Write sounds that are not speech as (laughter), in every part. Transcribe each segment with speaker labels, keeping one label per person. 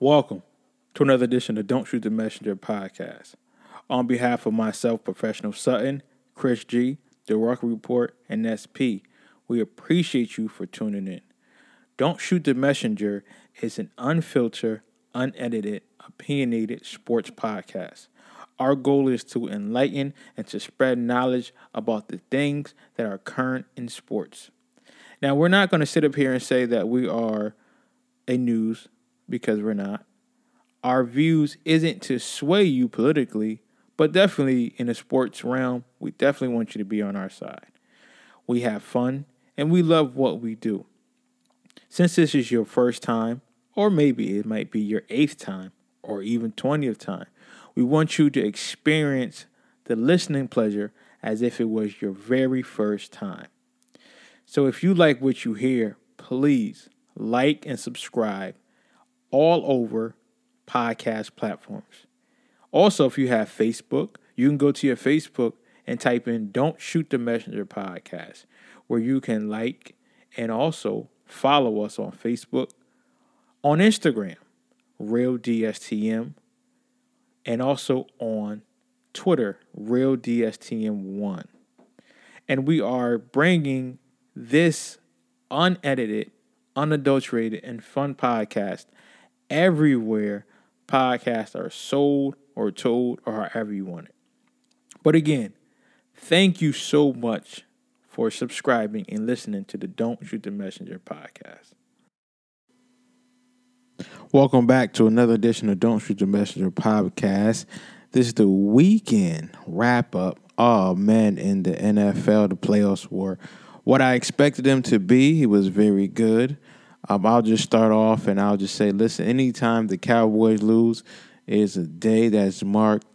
Speaker 1: Welcome to another edition of Don't Shoot the Messenger podcast. On behalf of myself, Professional Sutton, Chris G, The Rock Report, and SP, we appreciate you for tuning in. Don't Shoot the Messenger is an unfiltered, unedited, opinionated sports podcast. Our goal is to enlighten and to spread knowledge about the things that are current in sports. Now, we're not going to sit up here and say that we are a news because we're not. Our views isn't to sway you politically, but definitely in the sports realm, we definitely want you to be on our side. We have fun and we love what we do. Since this is your first time, or maybe it might be your eighth time, or even 20th time, we want you to experience the listening pleasure as if it was your very first time. So if you like what you hear, please like and subscribe all over podcast platforms. Also, if you have Facebook, you can go to your Facebook and type in Don't Shoot the Messenger podcast, where you can like and also follow us on Facebook, on Instagram, Real DSTM, and also on Twitter, Real DSTM1. And we are bringing this unedited, unadulterated, and fun podcast everywhere podcasts are sold or told or however you want it. But again, thank you so much for subscribing and listening to the Don't Shoot the Messenger podcast. Welcome back to another edition of Don't Shoot the Messenger podcast. This is the weekend wrap up. Oh man, in the NFL, the playoffs were what I expected them to be. It was very good. Um, I'll just start off and I'll just say, listen, anytime the Cowboys lose is a day that's marked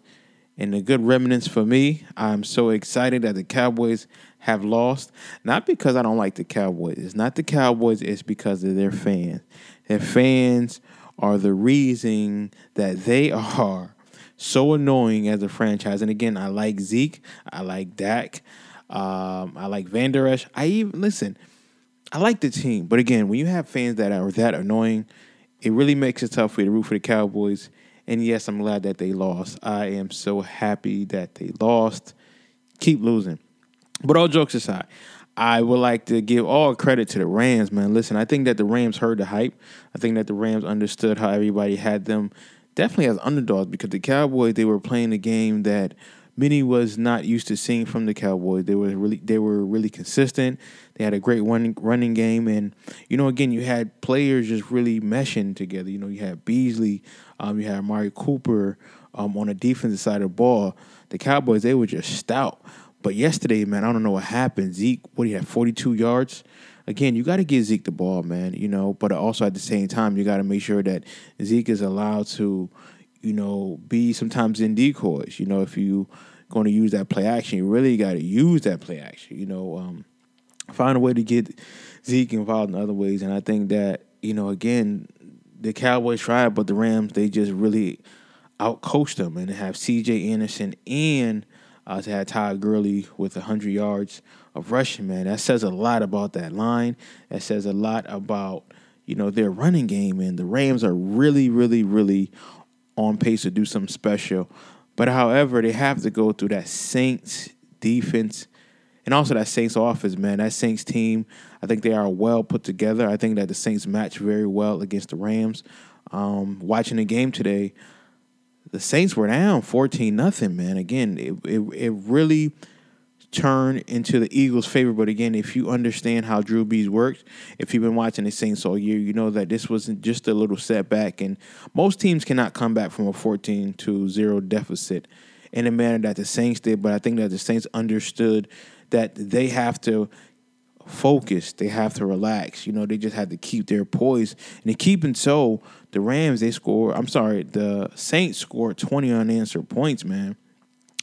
Speaker 1: in a good remnants for me. I'm so excited that the Cowboys have lost. Not because I don't like the Cowboys. It's not the Cowboys, it's because of their fans. Their fans are the reason that they (laughs) are so annoying as a franchise. And again, I like Zeke, I like Dak, um, I like Vander Esch. I even listen. I like the team, but again, when you have fans that are that annoying, it really makes it tough for you to root for the Cowboys. And yes, I'm glad that they lost. I am so happy that they lost. Keep losing. But all jokes aside, I would like to give all credit to the Rams, man. Listen, I think that the Rams heard the hype. I think that the Rams understood how everybody had them definitely as underdogs because the Cowboys, they were playing a game that many was not used to seeing from the Cowboys. They were really they were really consistent. They had a great running running game, and you know, again, you had players just really meshing together. You know, you had Beasley, um, you had Amari Cooper um, on the defensive side of the ball. The Cowboys they were just stout. But yesterday, man, I don't know what happened. Zeke, what he had, forty two yards. Again, you got to give Zeke the ball, man. You know, but also at the same time, you got to make sure that Zeke is allowed to you know, be sometimes in decoys. You know, if you going to use that play action, you really got to use that play action. You know, um, find a way to get Zeke involved in other ways. And I think that you know, again, the Cowboys tried, but the Rams they just really outcoached them and have C.J. Anderson and uh, to have Todd Gurley with hundred yards of rushing. Man, that says a lot about that line. That says a lot about you know their running game. And the Rams are really, really, really on pace to do something special. But however, they have to go through that Saints defense and also that Saints offense, man. That Saints team, I think they are well put together. I think that the Saints match very well against the Rams. Um, watching the game today, the Saints were down 14 nothing, man. Again, it, it, it really turn into the Eagles' favor. But again, if you understand how Drew Brees works, if you've been watching the Saints all year, you know that this wasn't just a little setback. And most teams cannot come back from a 14 to 0 deficit in a manner that the Saints did. But I think that the Saints understood that they have to focus, they have to relax. You know, they just had to keep their poise. And in keeping so, the Rams, they score, I'm sorry, the Saints scored 20 unanswered points, man.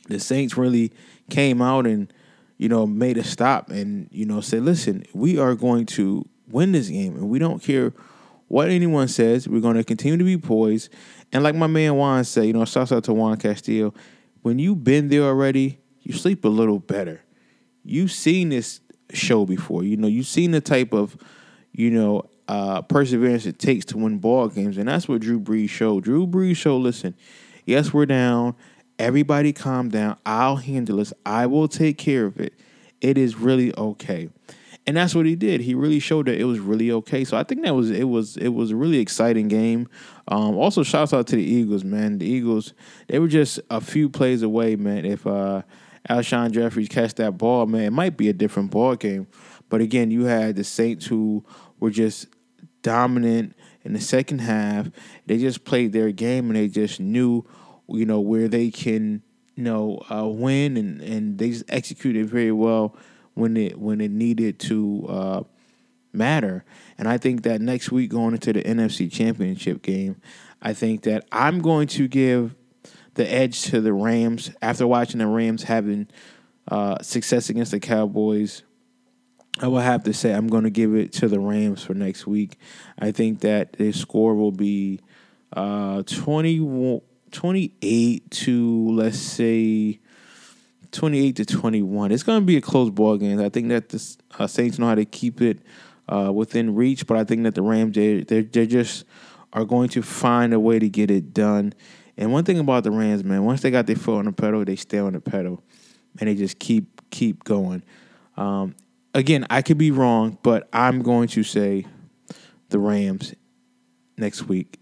Speaker 1: The Saints really came out and you know, made a stop and, you know, said, listen, we are going to win this game and we don't care what anyone says. We're going to continue to be poised. And like my man Juan said, you know, shouts out to Juan Castillo, when you've been there already, you sleep a little better. You've seen this show before. You know, you've seen the type of, you know, uh, perseverance it takes to win ball games, and that's what Drew Brees showed. Drew Brees showed, listen, yes, we're down. Everybody calm down. I'll handle this. I will take care of it. It is really okay. And that's what he did. He really showed that it was really okay. So I think that was it was it was a really exciting game. Um, also, shouts out to the Eagles, man. The Eagles, they were just a few plays away, man. If uh, Alshon Jeffries catch that ball, man, it might be a different ball game. But again, you had the Saints who were just dominant in the second half. They just played their game and they just knew, you know, where they can, you know, uh, win and and they just executed very well when it when it needed to uh, matter. And I think that next week going into the NFC Championship game, I think that I'm going to give the edge to the Rams after watching the Rams having uh, success against the Cowboys. I will have to say I'm going to give it to the Rams for next week. I think that the score will be uh, 20, 28 to, let's say, 28 to 21. It's going to be a close ball game. I think that the uh, Saints know how to keep it uh, within reach, but I think that the Rams, they, they, they just are going to find a way to get it done. And one thing about the Rams, man, once they got their foot on the pedal, they stay on the pedal, and they just keep keep going. Um, again, I could be wrong, but I'm going to say the Rams next week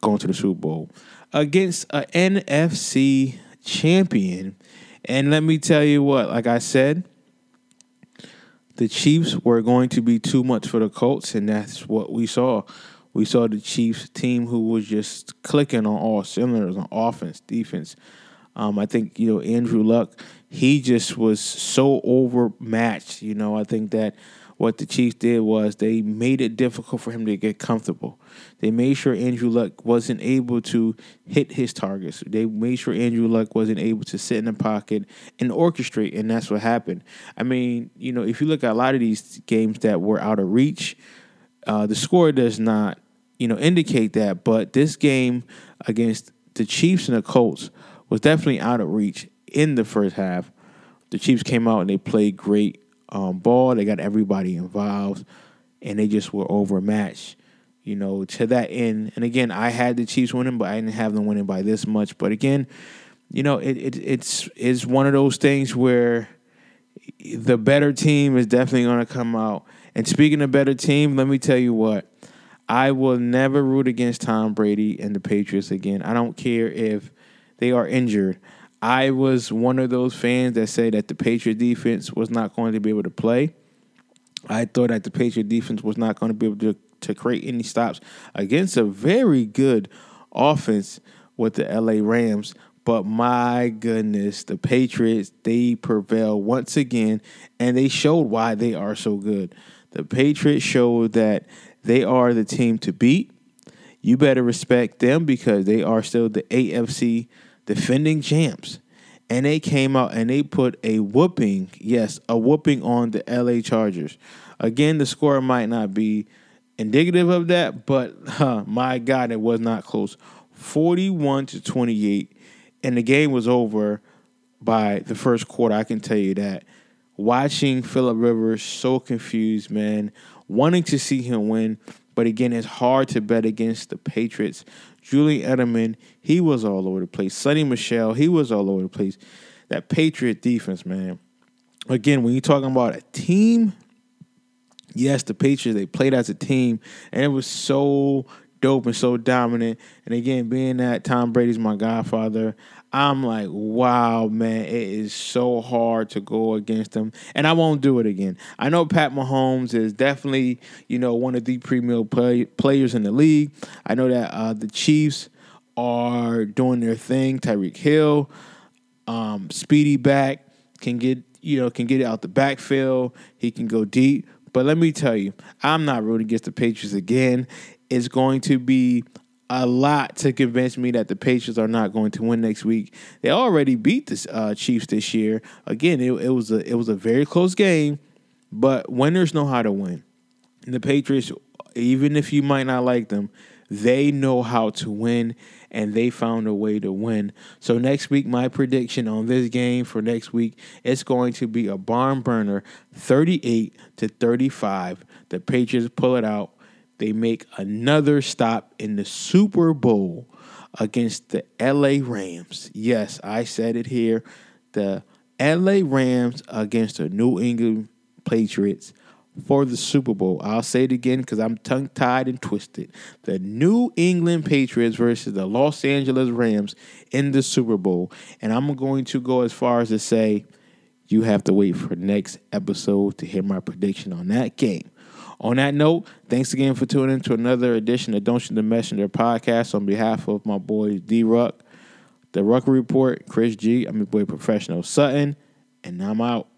Speaker 1: going to the Super Bowl against a NFC champion. And let me tell you what, like I said, the Chiefs were going to be too much for the Colts, and that's what we saw. We saw the Chiefs team who was just clicking on all cylinders on offense, defense. Um, I think you know Andrew Luck. He just was so overmatched. You know, I think that what the Chiefs did was they made it difficult for him to get comfortable. They made sure Andrew Luck wasn't able to hit his targets. They made sure Andrew Luck wasn't able to sit in the pocket and orchestrate, and that's what happened. I mean, you know, if you look at a lot of these games that were out of reach, uh, the score does not, you know, indicate that. But this game against the Chiefs and the Colts was definitely out of reach in the first half. The Chiefs came out and they played great um, ball. They got everybody involved, and they just were overmatched. You know, to that end. And again, I had the Chiefs winning, but I didn't have them winning by this much. But again, you know, it, it it's it's one of those things where the better team is definitely going to come out. And speaking of better team, let me tell you what. I will never root against Tom Brady and the Patriots again. I don't care if they are injured. I was one of those fans that say that the Patriot defense was not going to be able to play. I thought that the Patriot defense was not going to be able to, to create any stops against a very good offense with the LA Rams. But my goodness, the Patriots, they prevail once again, and they showed why they are so good. The Patriots showed that they are the team to beat. You better respect them because they are still the AFC defending champs. And they came out and they put a whooping, yes, a whooping on the LA Chargers. Again, the score might not be indicative of that, but huh, my God, it was not close. 41 to 28. And the game was over by the first quarter. I can tell you that. Watching Philip Rivers so confused, man, wanting to see him win. But again, it's hard to bet against the Patriots Julian Edelman, he was all over the place. Sony Michel, he was all over the place. That Patriot defense, man. Again, when you're talking about a team, yes, the Patriots, they played as a team, and it was so dope and so dominant. And again, being that Tom Brady's my godfather, I'm like, wow, man, it is so hard to go against him. And I won't do it again. I know Pat Mahomes is definitely, you know, one of the premier play, players in the league. I know that uh, the Chiefs are doing their thing. Tyreek Hill, um, speedy back, can get, you know, can get it out the backfield. He can go deep. But let me tell you, I'm not rooting against the Patriots again. It's going to be a lot to convince me that the Patriots are not going to win next week. They already beat the uh, Chiefs this year. Again, it, it, was a it was a very close game, but winners know how to win. And the Patriots, even if you might not like them, they know how to win, and they found a way to win. So next week, my prediction on this game for next week, it's going to be a barn burner, thirty-eight to thirty-five. The Patriots pull it out they make another stop in the Super Bowl against the LA Rams. Yes, I said it here. The LA Rams against the New England Patriots for the Super Bowl. I'll say it again because I'm tongue tied and twisted. The New England Patriots versus the Los Angeles Rams in the Super Bowl. And I'm going to go as far as to say you have to wait for next episode to hear my prediction on that game. On that note, thanks again for tuning in to another edition of Don't Shoot the Messenger podcast on behalf of my boy D Ruck, the Rucker Report, Chris G. I'm your boy Professional Sutton, and I'm out.